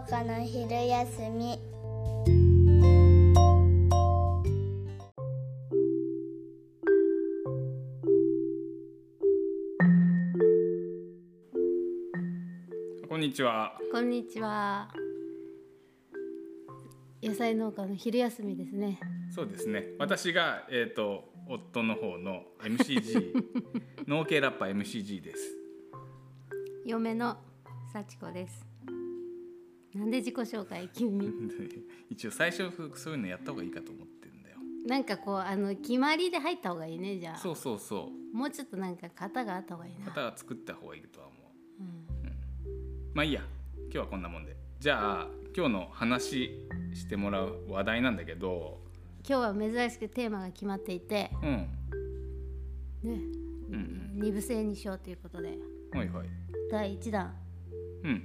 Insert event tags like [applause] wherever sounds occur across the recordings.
農家の昼休みこんにちは。こんにちは。野菜農家の昼休みですね。そうですね。私がえっ、と夫の方の MCG [laughs] 農系ラッパー MCG です。嫁の幸子です。なんで自己紹介急に？[laughs] 一応最初そういうのやった方がいいかと思ってんだよ。なんかこうあの決まりで入った方がいいねじゃあ。そうそうそもうちょっとなんか型があった方がいいな。型は作った方がいいとは思う。うんまあいいや。今日はこんなもんで。じゃあ今日の話してもらう話題なんだけど、今日は珍しくテーマが決まっていて、うん。ね、うん二部制にしようということではいはい。第一弾うん。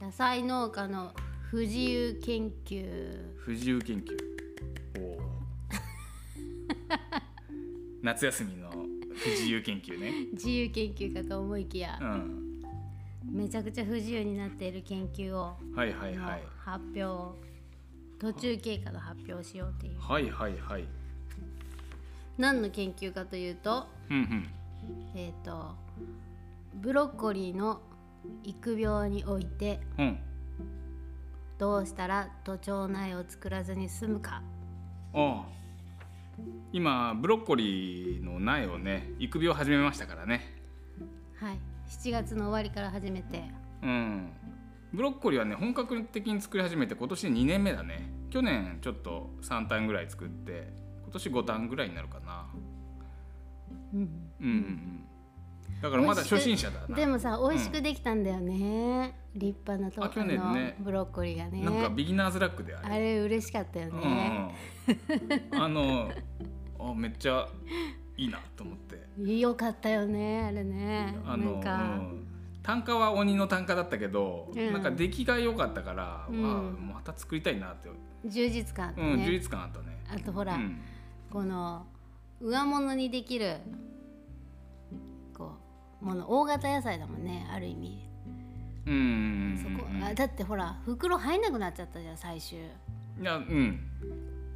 野菜農家の不自由研究。不自由研究。おお。[laughs] 夏休みの不自由研究ね。自由研究かと思いきやう、ん。めちゃくちゃ不自由になっている研究をはいはいはい。発表を途中経過の発表をしようっていうはいはいはい。何の研究かというとうんうん。えっ、とブロッコリーの育苗においてうん。どうしたら徒長苗を作らずに済むかああ。今ブロッコリーの苗をね育苗始めましたからね。はい7月の終わりから始めてうん。ブロッコリーはね本格的に作り始めて今年2年目だね。去年ちょっと3単ぐらい作って今年5単ぐらいになるかな。うんうんうんうん。だからまだ初心者だな。でもさ美味しくできたんだよね、立派なとあ去年ね。のブロッコリーがね。なんかビギナーズラックであれ。あれ嬉しかったようんね、うん。あのあめっちゃいいなと思って。よかったよねあれね。あのなんか、うん。単価は鬼の単価だったけど、うん。なんか出来が良かったから、うん。また作りたいなって、充実感あってうんね、充実感あったね。あとほら、うん。この上物にできるもの大型野菜だもんねある意味、うん。うんうんそこうんあだってほら袋入んなくなっちゃったじゃん最終。いやうん。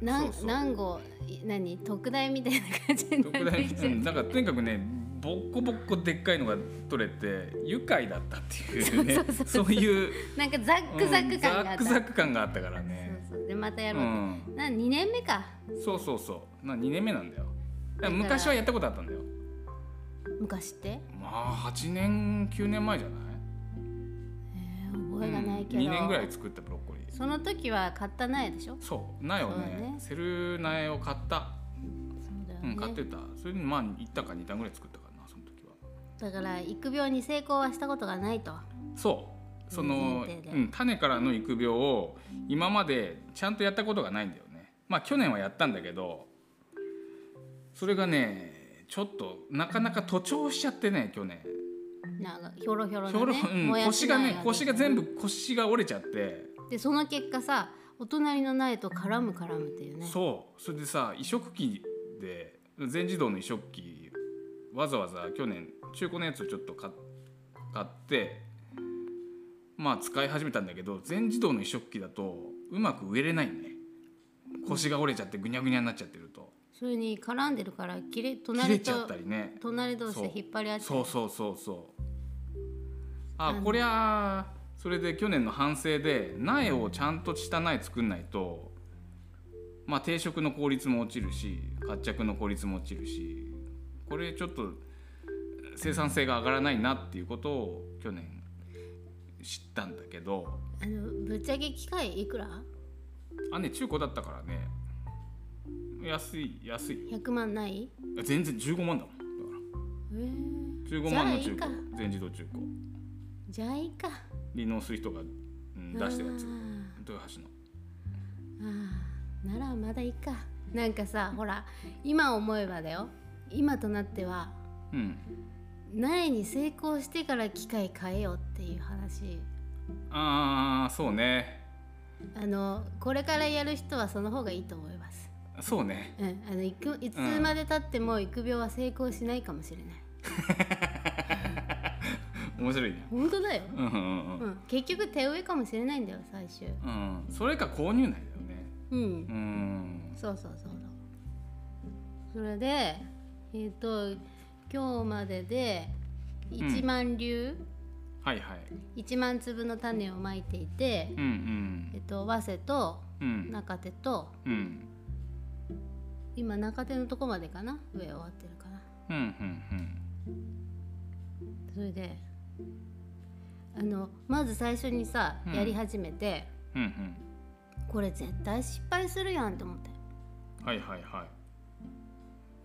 なん何号い何特大みたいな感じになってきちゃっうん。だからとにかくねボッコボッコでっかいのが取れて愉快だったっていうね。そういう。たなんかザックザック感があった、うんザックザック感があったからね。そうそう。でまたやうろうと、ん。な2年目か。そうそうそう。な2年目なんだよ。昔はやったことあったんだよ昔って、まあ8年9年前じゃない？えー覚えがないけど、2年ぐらい作ったブロッコリー。その時は買った苗でしょ？そう苗をねね。セル苗を買った。そうだよね、うん買ってた。それにまあ1単か2単ぐらい作ったかなその時は。だから育苗に成功はしたことがないと。そう。その、うん、種からの育苗を今までちゃんとやったことがないんだよね。まあ去年はやったんだけどそれがねちょっとなかなか徒長しちゃってね去年。なんかひょろひょろひょろうん、腰がね苗腰が全部腰が折れちゃって。でその結果さお隣の苗と絡む絡むっていうね。そう。それでさ移植機で全自動の移植機わざわざ去年中古のやつをちょっと買買ってまあ使い始めたんだけど全自動の移植機だとうまく植えれないね。腰が折れちゃってぐにゃぐにゃになっちゃってる。とそれに絡んでるから切れ切隣れちゃっとたりね。隣同士で引っ張り合っちゃそうそうそうそう。ああのこりゃあそれで去年の反省で苗をちゃんとした苗作んないとまあ定食の効率も落ちるし活着の効率も落ちるしこれちょっと生産性が上がらないなっていうことを去年知ったんだけど。あのぶっちゃけ機械いくら？あね中古だったからね安い安い。100万ない？全然15万だもん。だかえ。ー、ら15万の中古。全自動中古。じゃあいいか。離農する人が、うん、出してるやつ。あ豊橋の。ーあー。ならまだいいか。なんかさほら今思えばだよ。今となってはうん。苗に成功してから機械変えようっていう話。ああそうね。あのこれからやる人はその方がいいと思います。そうね。うん、あのいくいつまでたっても育苗は成功しないかもしれない。[laughs] 面白いね。本当だよ、うんうんうん。うん、結局手植えかもしれないんだよ最終。うん。それか購入内だよね。うん。うん。そうそうそうそれでえっ、と今日までで1万粒、はいはい。1万粒の種をまいていて、うんうん。えっと早生とうん。中手とうん今中手のとこまでかな？上終わってるかな？うんうんそれであのまず最初にさ、うん。やり始めてうんうん。これ絶対失敗するやんと思って。はいはいはい。ま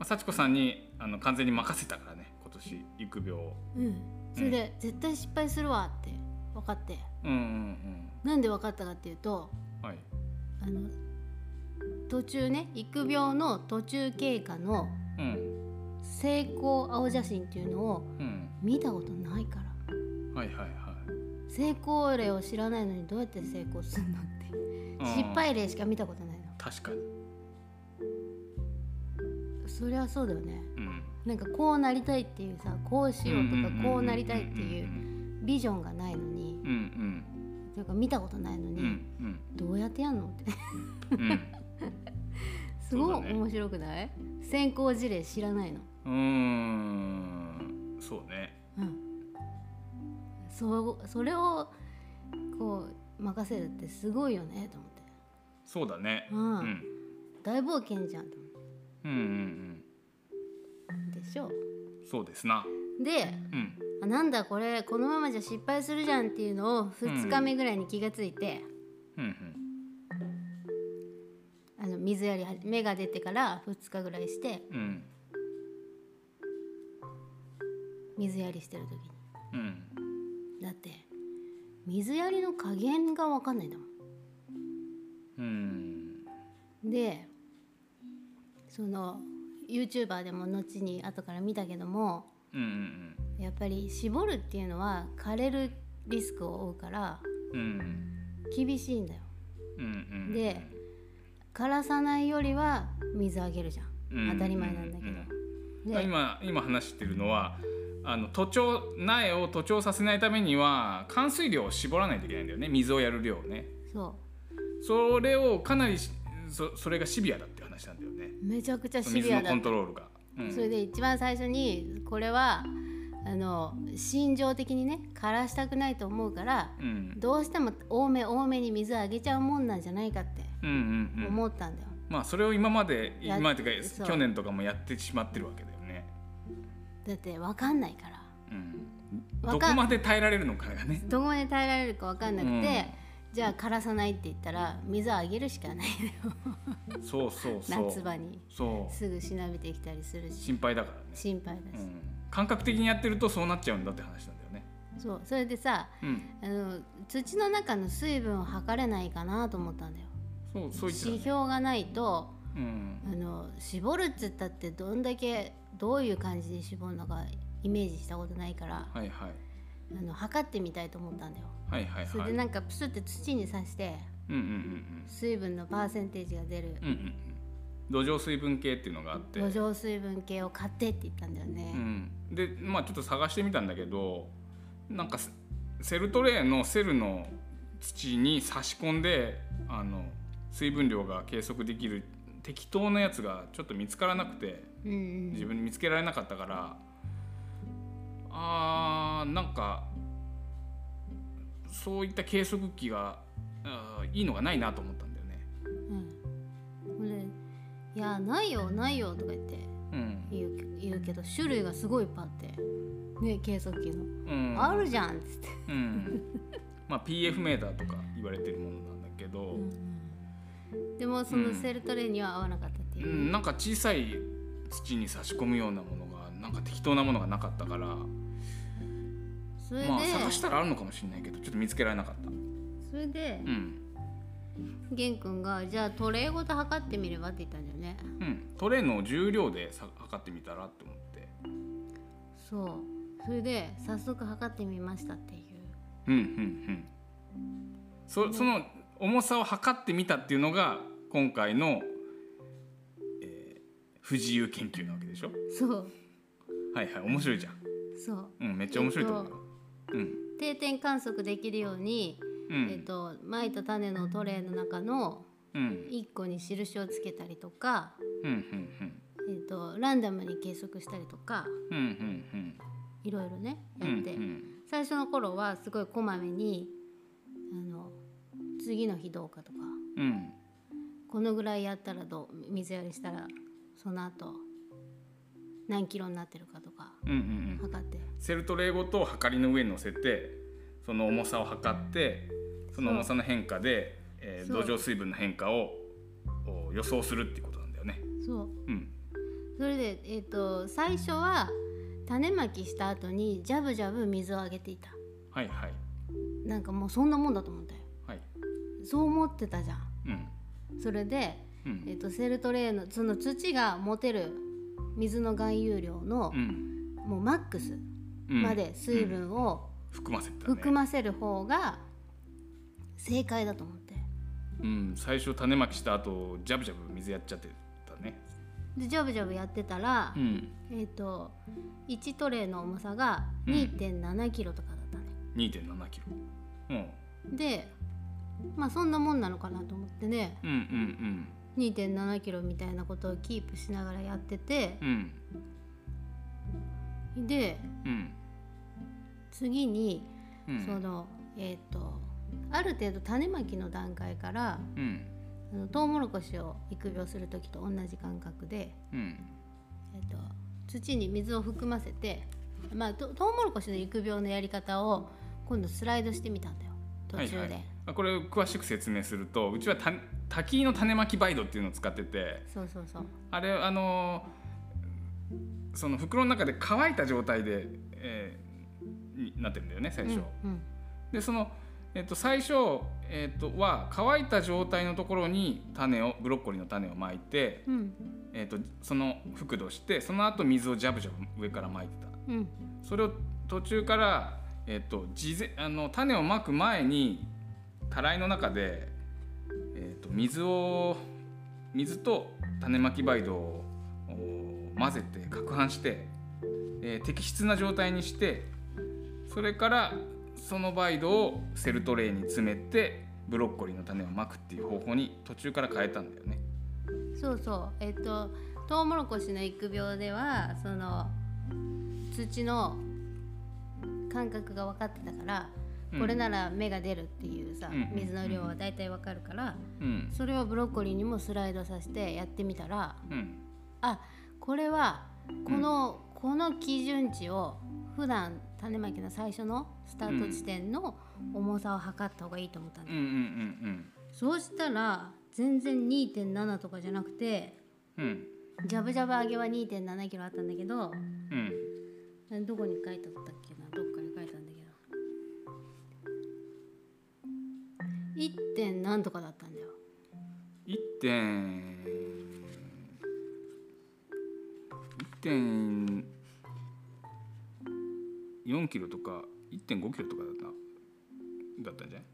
あ幸子さんにあの完全に任せたからね今年育苗を。うん。それで、絶対失敗するわって分かって。うんうんなんで分かったかっていうとうんはい。あの途中ね育苗の途中経過のうん。成功青写真っていうのをうん。見たことないから。はいはいはい。成功例を知らないのにどうやって成功するのって。うん。失敗例しか見たことないの。確かに。そりゃそうだよね。うん。なんかこうなりたいっていうさこうしようとかこうなりたいってういうんビジョンがないのに。うんうん。というか見たことないのに、うんうん。どうやってやんのって。うんすごい面白くない？先行事例知らないの。うーん。そうね。うん。そうそれをこう任せるってすごいよねと思って。そうだね。ううん。ん大冒険じゃんと思っうんうんてでしょ。うんそうですな。でうん。あなんだこれこのままじゃ失敗するじゃんっていうのを2日目ぐらいに気がついて、うんうんあの水やりは芽が出てから2日ぐらいしてうん。水やりしてる時に。うん。だって水やりの加減が分かんないんだもうん。んでその YouTuber でも後に後から見たけどもうんうんやっぱり絞るっていうのは枯れるリスクを負うからうん厳しいんだよ。うんうん。で枯らさないよりは水あげるじゃん。うん。当たり前なんだけど、うんで今今話してるのはあの徒長苗を徒長させないためには冠水量を絞らないといけないんだよね。水をやる量をね。そそれをかなりしそそれがシビアだって話なんだよね。うめちゃくちゃシビアだ。ったントロールが、うん、それで一番最初にこれはあの心情的にね枯らしたくないと思うからうん。どうしても多め多めに水あげちゃうもんなんじゃないかってうんうんうん。思ったんだよ、まあそれを今までや今までか去年とかもやってしまってるわけだよね、だって分かんないから。うん、どこまで耐えられるのかがね。どこまで耐えられるか分かんなくて、うん。じゃあ枯らさないって言ったら水あげるしかないのよ。そうそうそう。[laughs] 夏場に。そう。すぐしなびてきたりするし。心配だからね、心配だし、うん、感覚的にやってるとそうなっちゃうんだって話なんだよね。そう。それでさうん。あの土の中の水分を測れないかなと思ったんだよそう指標がないとうん。あの絞るっつったってどんだけどういう感じで絞るのかイメージしたことないからはいはい。あの測ってみたいと思ったんだよ。はいはいそれはいでなんかプスって土に刺してうんうんうん水分のパーセンテージが出る。うんうんうん。土壌水分計っていうのがあって。土壌水分計を買ってって言ったんだよね、うん、でまあちょっと探してみたんだけどなんかセセルトレーのセルの土に差し込んであの水分量が計測できる適当なやつがちょっと見つからなくてうんうん。自分に見つけられなかったからあーなんかそういった計測器がいいのがないなと思ったんだよね。うん。ほんでいやないよないよ」とか言ってうん。言う言うけど種類がすごいいっぱいあってね計測器の。うん、「あるじゃん」っつって、うん。まあ PF メーターとか言われてるものなんだけど、でもそのセルトレには合わなかったっていう。う、ん、なんか小さい土に差し込むようなものがなんか適当なものがなかったから。それで、まあ探したらあるのかもしれないけどちょっと見つけられなかった。それでうん。玄君が「じゃあトレーごと測ってみれば」って言ったんだよね。うん、トレーの重量でさ測ってみたらって思って。そう。それで早速測ってみましたっていう。うんうんうん。そその重さを測ってみたっていうのが今回の、えー不自由研究なわけでしょ？そう。はいはい面白いじゃん。そう。うんめっちゃ面白いと思う。よ、うん。定点観測できるように、うん。えっとまいた種のトレーの中のうん。1個に印をつけたりとか、うんうんえっとランダムに計測したりとかうんうんうん。いろいろねやうんって、うん。最初の頃はすごいこまめにあの次の日どうかとか。うん。このぐらいやったらどう？水やりしたらその後。何キロになってるかとか。うんうんうん。測って。セルトレーごとはかりの上に乗せてその重さを測ってその重さの変化で、えー土壌水分の変化をお予想するっていうことなんだよね。そう。うん。それで、えー、と最初は種まきした後にジャブジャブ水をあげていた。はいはい。なんかもうそんなもんだと思ったよはい。そう思ってたじゃん。うん。それで、うん。えー、とセルトレーのその土が持てる水の含有量のう、ん。もうマックスうん。まで水分を含ませね。含ませる方が正解だと思って。うん。最初種まきした後ジャブジャブ水やっちゃってたね。でジャブジャブやってたら、うん。えっ、と1トレーの重さが2 7キロとかだったね、2.7キロ。うん。でまあそんなもんなのかなと思ってね。うんうん2 7キロみたいなことをキープしながらやってて。うん。うんでうん。次に、うん。そのえっ、とある程度種まきの段階からうん。あのトウモロコシを育苗する時と同じ感覚で、うん。えっと土に水を含ませて、まあ、とトウモロコシの育苗のやり方を今度スライドしてみたんだよ。途中で。はいはい。あこれを詳しく説明するとうちはた滝の種まきバイドっていうのを使っててそうそうそうあれあのーその袋の中で乾いた状態で、えーになってるんだよね最初。うんでその、えっと最初、えっとは乾いた状態のところに種をブロッコリーの種をまいて、うんうんえっとその覆土してその後水をジャブジャブ上からまいてた。うんそれを途中から、えっと事前あの種をまく前にたらいの中で、えっと水を水と種まきバイドを混ぜて攪拌して、えー適質な状態にしてそれからそのバイドをセルトレーに詰めてブロッコリーの種をまくっていう方法に途中から変えたんだよね。そうそうえっ、とトウモロコシの育苗ではその土の感覚が分かってたから、これなら芽が出るっていうさ、うん水の量は大体分かるから、うん。それをブロッコリーにもスライドさせてやってみたらうん。あこれはこの、この基準値を普段種まきの最初のスタート地点の重さを測った方がいいと思ったんだよ、うんうんうん。そうしたら全然2.7とかじゃなくてうん。うんジャブジャブ上げは2.7キロあったんだけどうん。どこに書いてあったっけ？1. 点何とかだったんだよ1.1点4キロとか1.5キロとかだっただったんじゃない？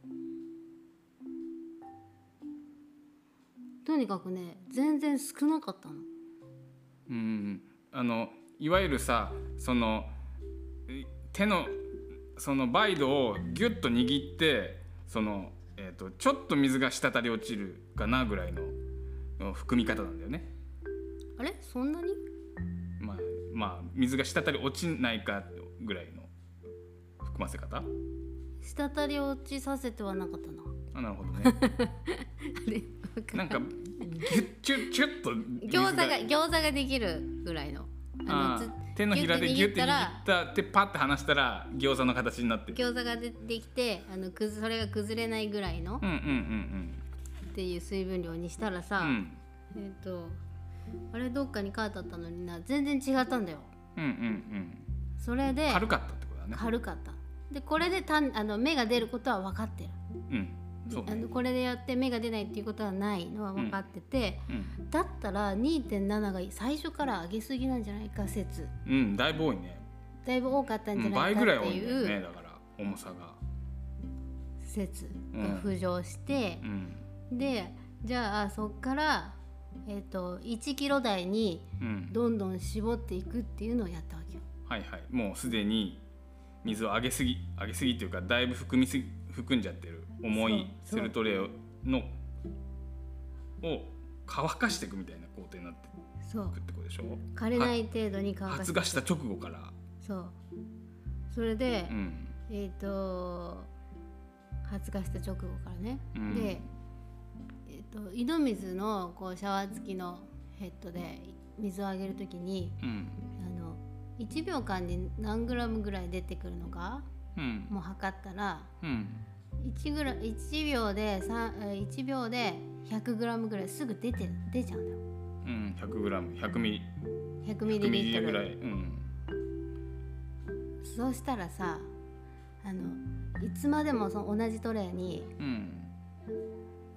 とにかくね全然少なかったの。うんあのいわゆるさそのい手のそのバイドをギュッと握ってその、えー、とちょっと水が滴り落ちるかなぐらいのの含み方なんだよね。あれ？そんなに？まあ、まあ水が滴り落ちないかぐらいの含ませ方？滴り落ちさせてはなかったな。あなるほどね。[laughs] あれ？なんかギュッチュッチュッと水餃子が餃子ができるぐらいのあつー手のひらでギュッて握った手パッて離したら餃子の形になって。る。餃子が出てきてあのくずそれが崩れないぐらいのうんうんうんっていう水分量にしたらさ、うん。うんえっ、とあれどっかに書いてあったのにな。全然違ったんだよ。うんうんそれでうん軽かったってことだね。軽かった。でこれでたんあの芽が出ることは分かってる。うんあのこれでやって芽が出ないっていうことはないのは分かってて、うん。だったら2.7が最初から上げすぎなんじゃないか説。うんだいぶ多いね。だいぶ多かったんじうんゃないか倍ぐらい多っていんだよね。だから重さが。説が浮上してう、ん。でじゃあそっから、えっと1キロ台にうん。どんどん絞っていくっていうのをやったわけよ。はいはい。もうすでに水を上げすぎ上げすぎっていうかだいぶ含みすぎ含んじゃってる重いセルトレイのを乾かしていくみたいな工程になってそう。ってことでしょ？枯れない程度に乾か発して。芽した直後から。そう。それで、うん。えっ、と発芽した直後からね、うん。で、えー、と井戸水のこうシャワー付きのヘッドで水をあげるときにうん。あの1秒間に何グラムぐらい出てくるのかうんもう測ったらうん。1グラ1秒で3えー1秒で100グラムぐらいすぐ出て出ちゃうんだよ。うん 100g100 ミリ100ミ100ミリリリットル。ぐらい。うん。そうしたらさあのいつまでもその同じトレーにうん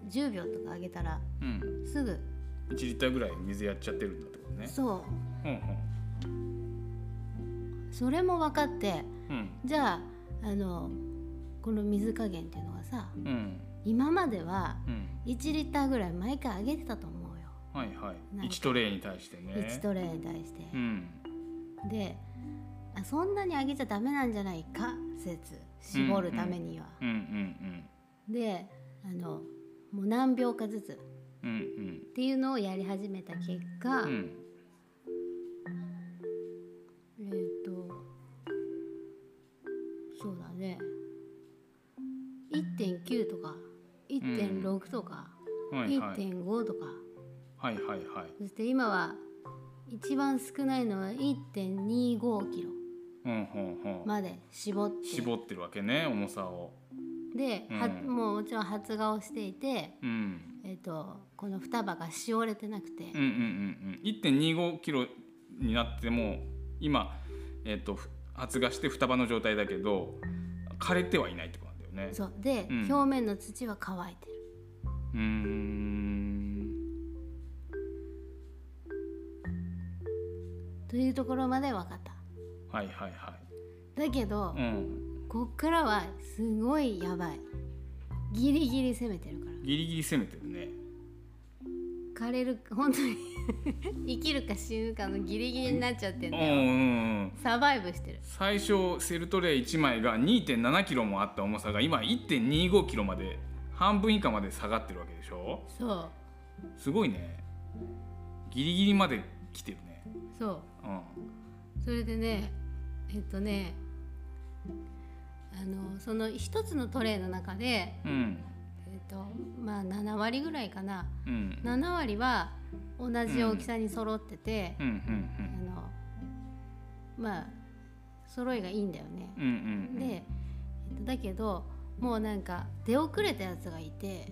10秒とかあげたらうん。すぐ。1リッターぐらい水やっちゃってるんだってことね。そう。んうそれも分かってうん。じゃああのこの水加減っていうのがさうん。うん今まではうん。1リッターぐらい毎回あげてたと思うよ。はいはい。なんか1トレイに対してね。1トレーに対して。う。ん。であそんなにあげちゃダメなんじゃないか？説。絞るためには。うんうん。であのもう何秒かずつ。うんうん。っていうのをやり始めた結果、うん1.9とか1.6とか、はいはい。1.5とか。はいはいはい。そして今は一番少ないのは1.25キロまで絞って。絞ってるわけね重さを。で、はうん。もうもちろん発芽をしていて、うん。えっとこの双葉がしおれてなくて、うんうんうんうん。1.25キロになっても今えっ、とふ発芽して双葉の状態だけど枯れてはいないとね。そう。で、うん。表面の土は乾いてる。うーん。というところまで分かった。はいはいはだけど、いうん。こっからはすごいやばい。ギリギリ攻めてるから。ギリギリ攻めてるね枯れる本当に [laughs] 生きるか死ぬかのギリギリになっちゃってんだよ。うんうんうん。サバイブしてる。最初セルトレイ1枚が2 7キロもあった重さが今1 2 5キロまで半分以下まで下がってるわけでしょ？そう。すごいね。ギリギリまで来てるね。そう。うん。それでねえっとねあのその一つのトレイの中で、うんとまあ、7割ぐらいかな。うん。7割は同じ大きさに揃ってて、うん。うんあのまあ揃いがいいんだよね。うんうんうん。で、えっと、だけどもうなんか出遅れたやつがいて。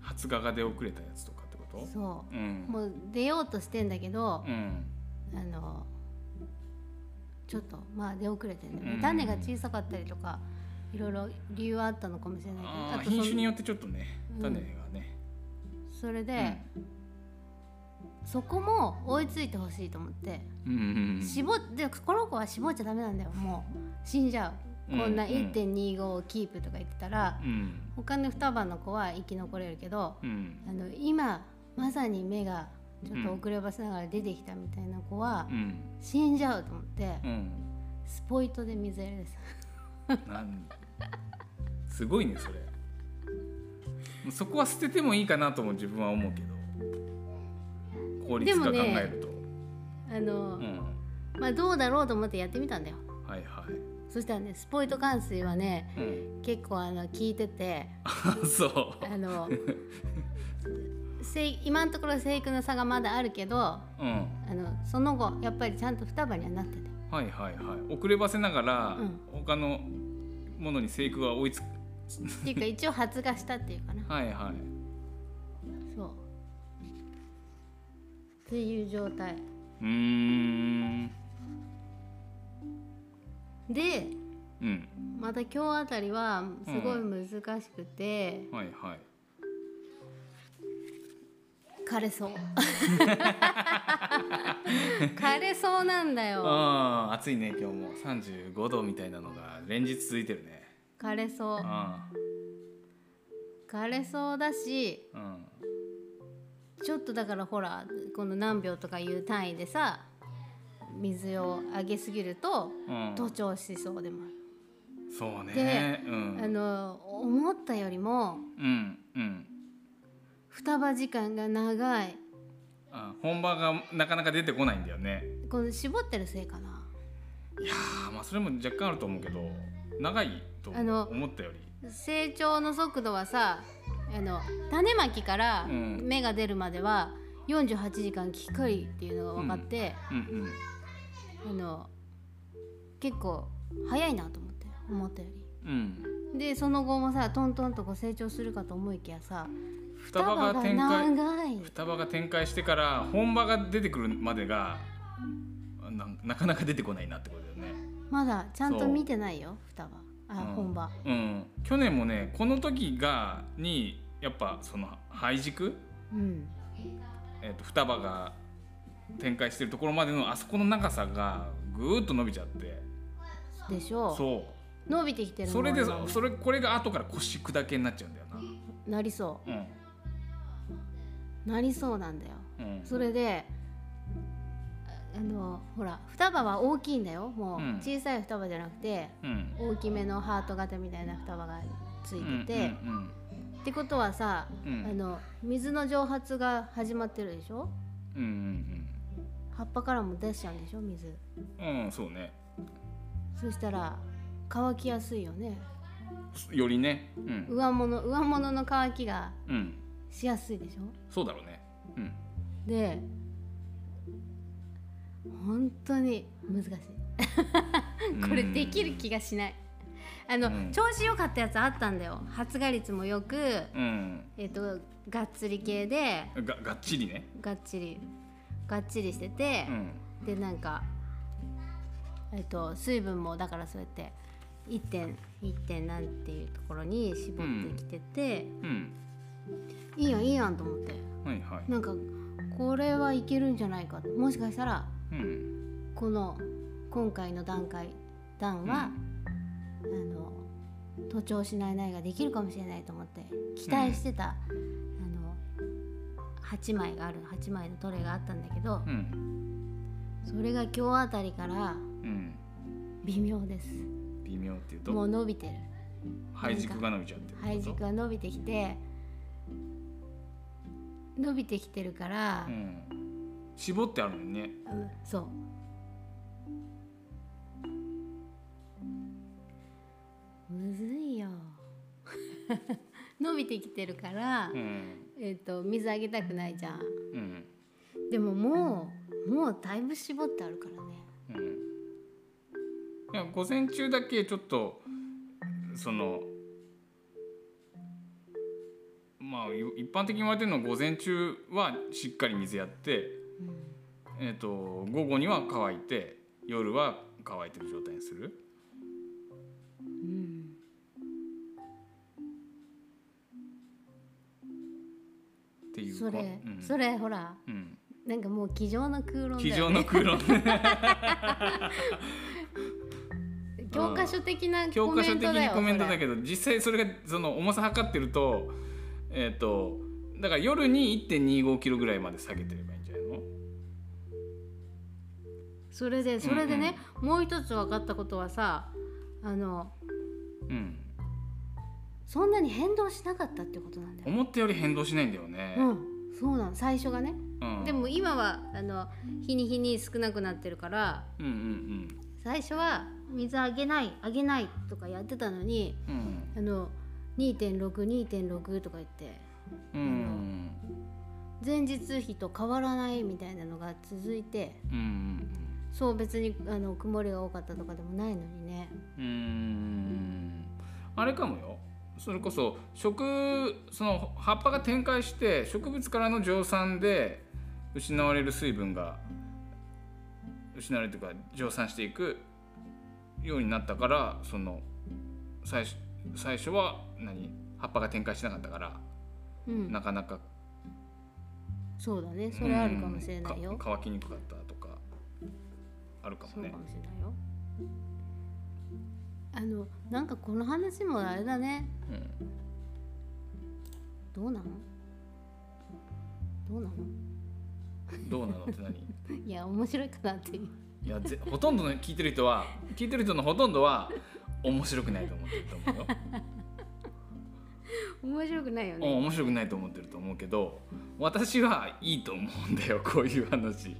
発芽が出遅れたやつとかってこと？そう。う、ん。もう出ようとしてんだけど、うん。あのちょっとまあ出遅れてるね、うん。種が小さかったりとかいろいろ理由はあったのかもしれないけど品種によってちょっとねうん。種がね、それで、そこも追いついてほしいと思って、うんうんうん絞ってこの子は絞っちゃダメなんだよ。もう死んじゃう。こんなうん。うん1.25をキープとか言ってたら、うん。他の双葉の子は生き残れるけど、うん。あの今まさに芽がちょっと遅ればせながら出てきたみたいな子はうん。死んじゃうと思って、うん。スポイトで水やりです。[laughs] なんすごいねそれ。そこは捨ててもいいかなとも自分は思うけど。効率化考えると、あの、うん。まあどうだろうと思ってやってみたんだよ。はいはい。そしたらねスポイト換水はねうん。結構あの効いてて。あ [laughs] そう。あの生今のところ生育の差がまだあるけどうん。あのその後やっぱりちゃんと双葉にはなってて。はいはいはい。遅ればせながら、うん。他のものに生育が追いつく。っていうか一応発芽したっていうかな。[laughs] はいはい。そう。っていう状態。うーん。でうん。また今日あたりはすごい難しくて、はいはい。枯れそう [laughs] 枯れそうなんだよ。ああ暑いね今日も。35度みたいなのが連日続いてるね。枯れそう。あ枯れそうだしあうん。ちょっとだからほらこの何秒とかいう単位でさ水をあげすぎるとうん。徒長しそうでもある。そうね。でうん、あの思ったよりもうんうん。双葉時間が長い。あ本場がなかなか出てこないんだよね。この絞ってるせいかな。いやーまあそれも若干あると思うけど長いとあの思ったより。成長の速度はさあの種まきからうん。芽が出るまでは48時間きっかりっていうのが分かって、うんあの結構早いなと思って思ったようんうん。りでその後もさトントンとこう成長するかと思いきやさ双葉が展開双葉が展開してから本場が出てくるまでがななかなか出てこないなってことだよね。まだちゃんと見てないよ双葉。あ、うん。本場。うん。去年もねこの時がにやっぱその廃軸、うん。えー、と双葉が展開してるところまでのあそこの長さがぐーっと伸びちゃって。でしょそ伸びてきてるうそれでそれこれが後から腰砕けになっちゃうんだよな。りそなうなりそうなんだよ。うん。うんそれであのほら双葉は大きいんだよ。もううん。小さい双葉じゃなくて、うん。大きめのハート型みたいな双葉がついてて、うんってことはさ、うん。あの水の蒸発が始まってるでしょ？うんうん葉っぱからも出しちゃうんでしょ？水。うんうんそうね。そしたら乾きやすいよね。よりね。うん。上物上物の乾きがうんしやすいでしょ？そうだろうね。うん。で本当に難しい。これできる気がしない。あの、うん。調子良かったやつあったんだよ。発芽率もよくうん。えっ、とがっつり系でががっちりね。がっちりがっちりしててう、ん。でなんかえっ、と水分もだからそうやって1点1点なんていうところに絞ってきてて、うんいいやんいいやんと思って。はいはい。なんかこれはいけるんじゃないかともしかしたらうん。この今回の段階段は、あの徒長しない苗ができるかもしれないと思って期待してた、あの8枚がある8枚のトレがあったんだけどうん。それが今日あたりからうん。微妙です。微妙っていうもとう伸びてる。肺軸が伸びちゃってる肺軸が伸びてきて伸びてきてるからう、ん。絞ってあるのにね。うんそう。むずいよ。[laughs] 伸びてきてるから、うん。えっ、と水あげたくないじゃん。うん。でももうもうだいぶ絞ってあるからね。うん。いや午前中だけちょっとそのまあい一般的に言われてるのは午前中はしっかり水やって、えー、と午後には乾いて夜は乾いてる状態にする。うん。っていうそれ、うん。それほらうん、なんかもう机上の空論だよ、ね、机上の空論教科書的な教コ科書的メントだよにコメントだどけど実際それがその重さ測ってるとえっ、とだから夜に1 2 5キロぐらいまで下げてればいいんじゃないの？それでそれでね、もう一つ分かったことはさあのうん。そんなに変動しなかったってことなんだよ。思ったより変動しないんだよね、うん、そうなの最初がね、うん。でも今はあの日に日に少なくなってるからうんうん。最初は水あげないあげないとかやってたのにうん。あの2.62.6とか言って。うん。うん前日比と変わらないみたいなのが続いて。うん。そう別にあの曇りが多かったとかでもないのにね。うん。うんあれかもよ。それこそ植その葉っぱが展開して植物からの蒸散で失われる水分が失われるというか蒸散していくようになったからその最初最初は何葉っぱが展開しなかったから、うん。なかなかそうだね。それあるかもしれないよ。うんか乾きにくかったとかあるかもね。そうかもしれないよ。あのなんかこの話もあれだね。うん。どうなの？どうなの？どうなのって何？[laughs] いや面白いかなっていう。いやぜほとんどの聞いてる人は聞いてる人のほとんどは面白くないと思ってると思うよ。[laughs] 面白くないようんね面白くないと思ってると思うけど私はいいと思うんだよこういう話。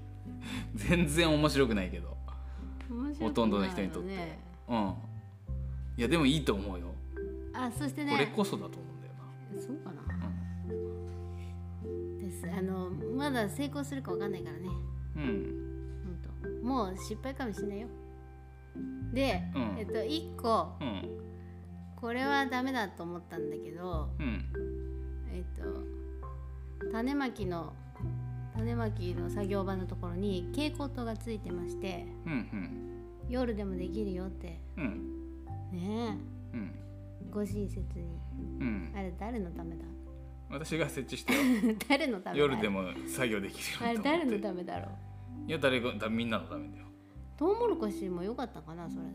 全然面白くないけど。ね。ほとんどの人にとって。うん。いやでもいいと思うよ。あそしてね。これこそだと思うんだよな。そうかな、です。あのまだ成功するかわかんないからね。うん。もう失敗かもしれないよで、うん。えっと1個うん。これはダメだと思ったんだけどうん。えっと種まきの種まきの作業場のところに蛍光灯がついてましてうん夜でもできるよって。うん。うんねうん。えご親切に。うん。あれ誰のためだ？私が設置したよ。[laughs] 誰のためだ？夜でも作業できるあれようにと思って。誰のためだろう？いや誰がだみんなのためだよトウモロコシも良かったかなそれで。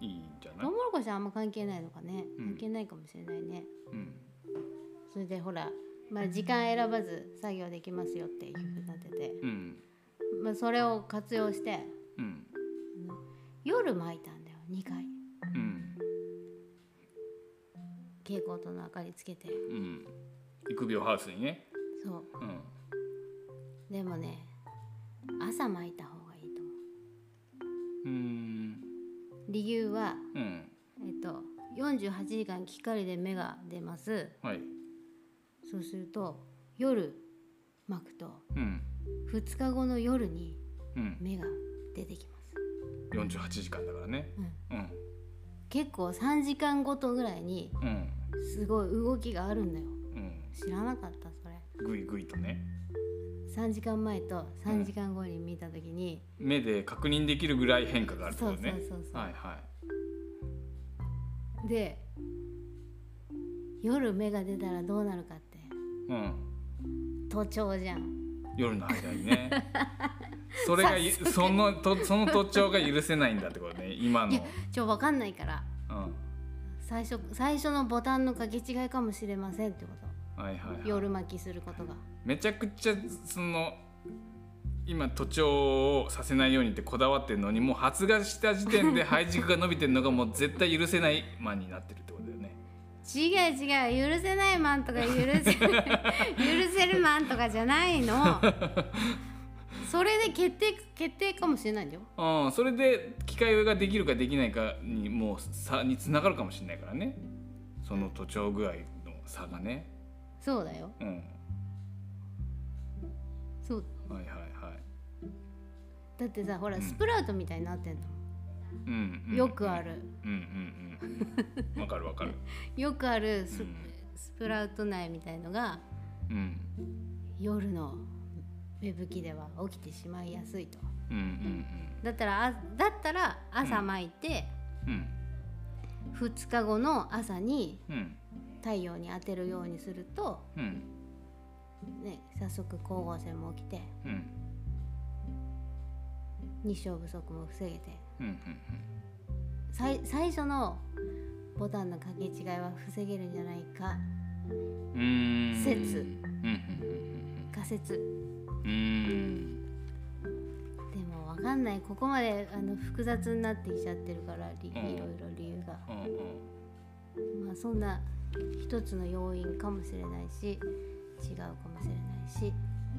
いいんじゃない？トウモロコシはあんま関係ないのかね、うん。関係ないかもしれないね。うん。それでほら、まあ、時間選ばず作業できますよっていうふうになってて、うん。まあ、それを活用して。うん。夜巻いたんだよ2回。うん。蛍光灯の明かりつけて。うん。育苗ハウスにね。そう。うん。でもね朝巻いた方理由はうん。えっと48時間光で芽が出ます。はい。そうすると夜巻くとうん。2日後の夜にうん。芽が出てきます。48時間だからね。うん。結構3時間ごとぐらいにうん。すごい動きがあるんだよ。うん。知らなかったそれ。ぐいぐいとね3時間前と3時間後に見た時に、目で確認できるぐらい変化があるってことね。そうそうそうはいはい。で夜芽が出たらどうなるかって。うん。徒長じゃん。夜の間にね。[laughs] それがゆそのとその特徴が許せないんだってことね今の。いやちょ分かんないから。うん。最初最初のボタンの掛け違いかもしれませんってこと。はいはい、はい、夜巻きすることがめちゃくちゃその今徒長をさせないようにってこだわってるのにもう発芽した時点で [laughs] 配軸が伸びてるのがもう絶対許せないマンになってるってことだよね。違う違う許せないマンとか許せ許せるマンとかじゃないの。[laughs] それで決定決定かもしれないんだよ。うんそれで機械ができるかできないかにもう差につながるかもしれないからね。その徒長具合の差がね。そうだよ。うんそう。はいはいはい。だってさほらスプラウトみたいになってんの、うんうんよくある。うんうんうんわかるわかる。[laughs] よくあるス,、うん。スプラウト内みたいのがうん。夜の芽吹きでは起きてしまいやすいと。うんうんだったらあだったら朝巻いて、うん。2日後の朝にうん。太陽に当てるようにすると、うんね、早速光合成も起きて。うん。日照不足も防げて。うんうん最最初のボタンの掛け違いは防げるんじゃないか。説。うん仮説うんうん。うん。でもわかんない。ここまであの複雑になってきちゃってるからりいうん。ろいろ理由が、うんうん。まあそんな一つの要因かもしれないし違うかもしれないし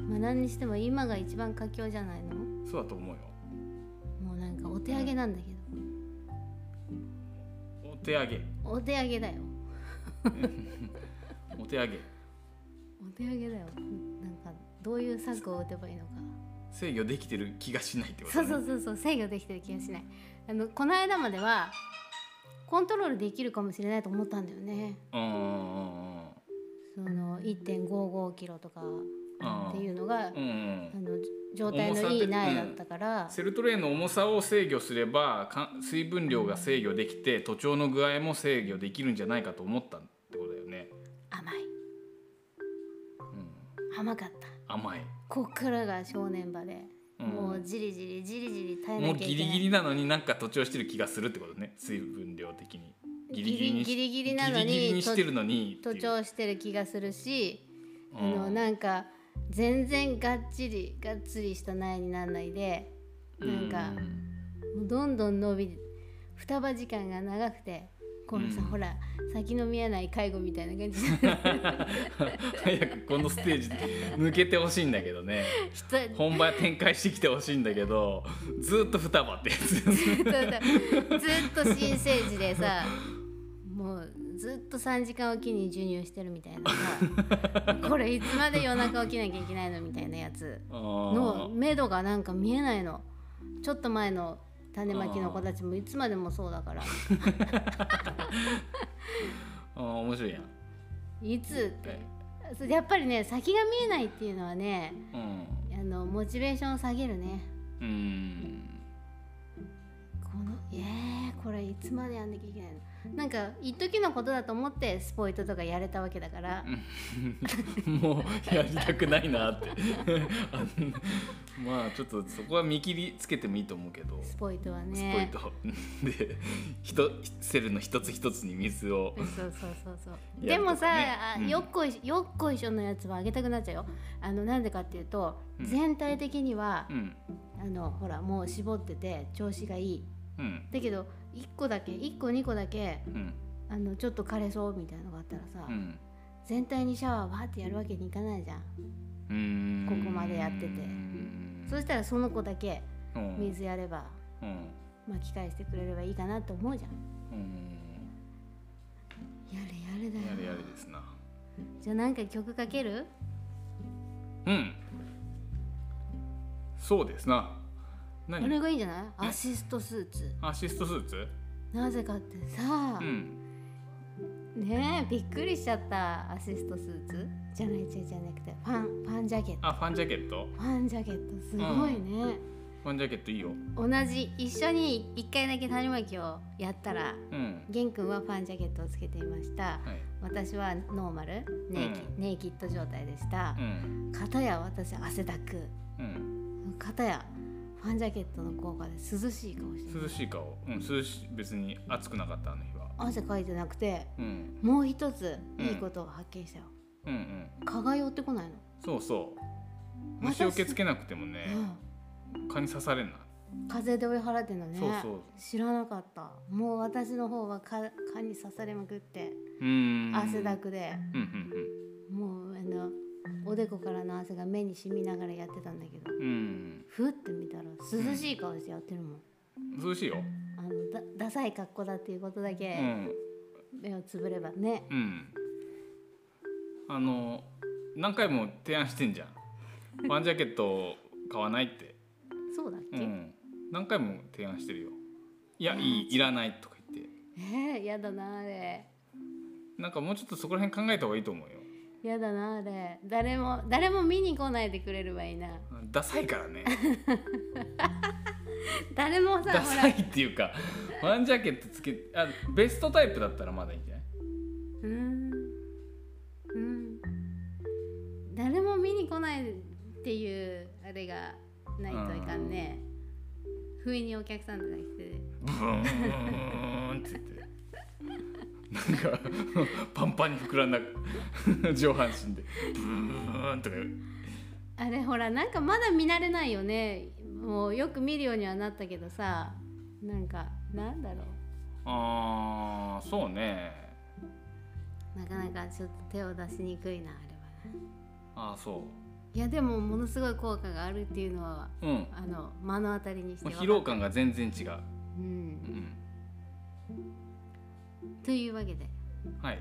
まあ何にしても今が一番佳境じゃないの？そうだと思うよ。もうなんかお手上げなんだけど、お手上げ。お手上げだよ。[laughs] お手上げ。お手上げだよ。なんかどういう策を打てばいいのか。制御できてる気がしないってことそうねそうそうそう制御できてる気がしない。あのこの間まではコントロールできるかもしれないと思ったんだよね。うんうんうんその1.55キロとかうんっていうのが、うんうん。あの状態のいい苗だったから、セルトレイの重さを制御すればか水分量が制御できて徒長の具合も制御できるんじゃないかと思ったってことだよね、甘い。うん、甘かった。甘い。こっからが正念場で、うん。もうじりじりじりじり耐えもうなきゃいけない。ギリギリなのになんか徒長してる気がするってことね。水分量的にギリギリギリギリなのにしてるのに徒長してる気がするし、あうん。のなんか全然がっちりがっつりした苗にならないでなんかもうどんどん伸び双葉時間が長くてこのさ、うん。ほら先の見えない介護みたいな感じ。早くこのステージ抜けてほしいんだけどね。人本番展開してきてほしいんだけどずっと双葉ってやつ。ずっと新生児でさもうずっと3時間おきに授乳してるみたいなさこれいつまで夜中起きなきゃいけないのみたいなやつのの目処がなんか見えないの。ちょっと前の種まきの子たちもいつまでもそうだから。あ [laughs] ー面白いやん。いつって。それやっぱりね先が見えないっていうのはねうん。あのモチベーションを下げるね。うん。このえー、これいつまでやんなきゃいけないの？なんか一時のことだと思ってスポイトとかやれたわけだから、もうやりたくないなって。まあちょっとそこは見切りつけてもいいと思うけど。スポイトはスポイねト。でひとセルの一つ一つに水を。そうそうそうそうね。でもさ、あうん。よっこいしよっこいしょのやつはあげたくなっちゃうよ。あのなんでかっていうと、うん。全体的にはう、ん。あのほらもう絞ってて調子がいいうん。だけど1個だけ1個2個だけうん。あのちょっと枯れそうみたいなのがあったらさ、うん。全体にシャワーわーってやるわけにいかないじゃん、ここまでやってて。うんそしたらその子だけうん。水やればうん。巻き返してくれればいいかなと思うじゃん。やれやれだよ。やれやれですな。じゃあなんか曲かける？うん。そうですなこれ何がいいんじゃない？アシストスーツ。アシストスーツ？なぜかってさ、うん。ねえびっくりしちゃった。アシストスーツ？じゃないじゃなくてファンファンジャケット。あファンジャケット？ファンジャケット。すごいね、ファンジャケットいいよ。同じ一緒に一回だけ種まきをやったらうん。玄君はファンジャケットをつけていました。はい。私はノーマルネイキ、うん。ネイキッド状態でした。うん。片や私汗だく。うん。片やファンジャケットの効果で涼しい顔してる。涼しい顔。うん涼しい。別に暑くなかったあの日は。汗かいてなくて。うん。もう一ついいことを発見したよ、うんうん。蚊が寄ってこないの、そうそう。虫除けつけなくてもね蚊に刺されんな。うん、風で追い払ってんのね。そうそう。知らなかった。もう私の方は蚊蚊に刺されまくって。うーん。汗だくで、うんうん。もうあのおでこからの汗が目に染みながらやってたんだけど。うん。うんふって見たら涼しい顔してやってるもん、涼しいよ。あのだダサい格好だっていうことだうけん。目をつぶれば。ね、うん。あの何回も提案してんじゃん。[laughs] ファンジャケットを買わないって。そうだっけ、うん。何回も提案してるよ。いやいいいらないとか言って。えー、やだなあれ。なんかもうちょっとそこら辺考えた方がいいと思うよやだなあれ。誰も誰も見に来ないでくれればいいな。ダサいからね。[laughs] 誰もさダサいっていうかファンジャケットつけあベストタイプだったらまだいいんじゃない？うーん。うん。誰も見に来ないっていうあれがないといかんね。不意にお客さんとか来て。ブーンって言ってなんか [laughs] パンパンに膨らんだ [laughs] 上半身で。ブーンとかあれほらなんかまだ見慣れないよね。もうよく見るようにはなったけどさ。なんかなんだろあーそうね。うなかなかちょっと手を出しにくいなあれは。なあーそいやでもものすごい効果があるっていうのはううん。あの目の当たりにして疲労感が全然違う、うん。うん、というわけで。はい。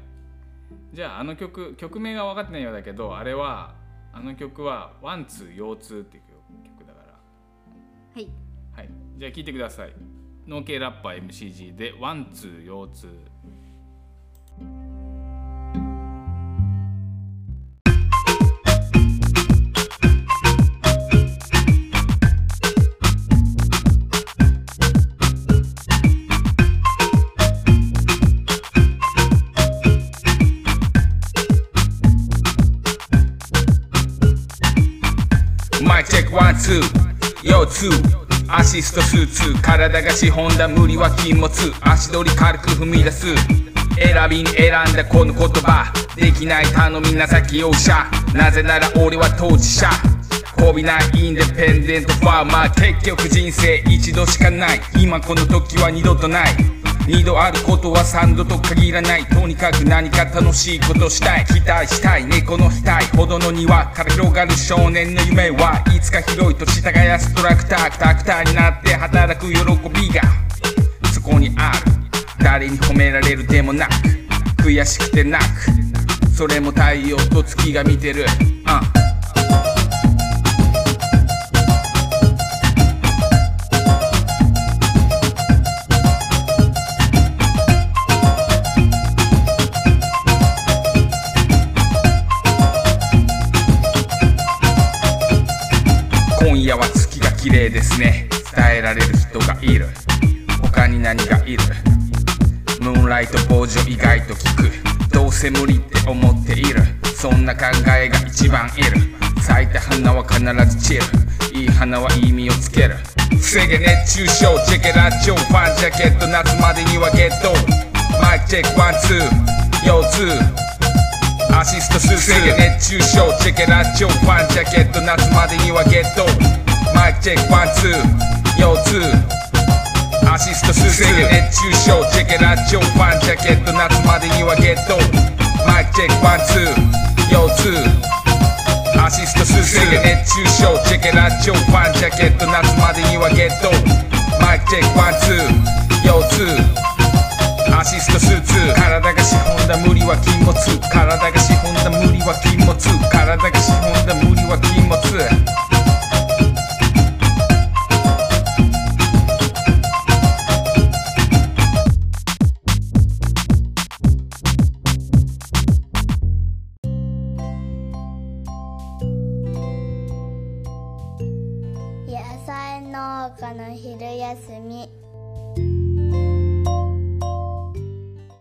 じゃああの曲曲名が分かってないようだけどあれはあの曲は「ワンツー腰痛」っていう曲だから。はい。はい。じゃあ聴いてください。農系ラッパー MCG で「ワンツー腰痛」2要2アシストスーツ体が資本だ無理は禁物。足取り軽く踏み出す。選びに選んだこの言葉。できない頼みな先容赦なぜなら俺は当事者。こびないインデペンデントファーマー。結局人生一度しかない。今この時は二度とない。二度あることは三度と限らないとにかく何か楽しいことしたい。期待したい。猫の額ほどの庭から広がる少年の夢はいつか広い土地耕すトラクタークタクターになって働く喜びがそこにある。誰に褒められるでもなく。悔しくて泣く。それも太陽と月が見てる、uh 今ンライト傍受意外と聞く。どうせ無理って思っている。そんな考えが一番いる。咲いた花は必ず散る。いい花は意味をつける。防げ熱中症チェケラチョファンジャケット夏までにはゲット。マイクチェックワンツー。腰痛アシストする。熱中症チェケラチョファンジャケット夏までにはゲット。マイクチェックワンツー。腰痛アシストする熱中症チェケラチョパンジャケット夏までにはゲット。マイクチェックワンツー腰痛。アシストする熱中症チェケラチョパンジャケット夏までにはゲット。マイクチェックワンツー腰痛。アシストスーツ体が資本だ無理は禁物。体が資本だ無理は禁物。体が資本だ無理は禁物。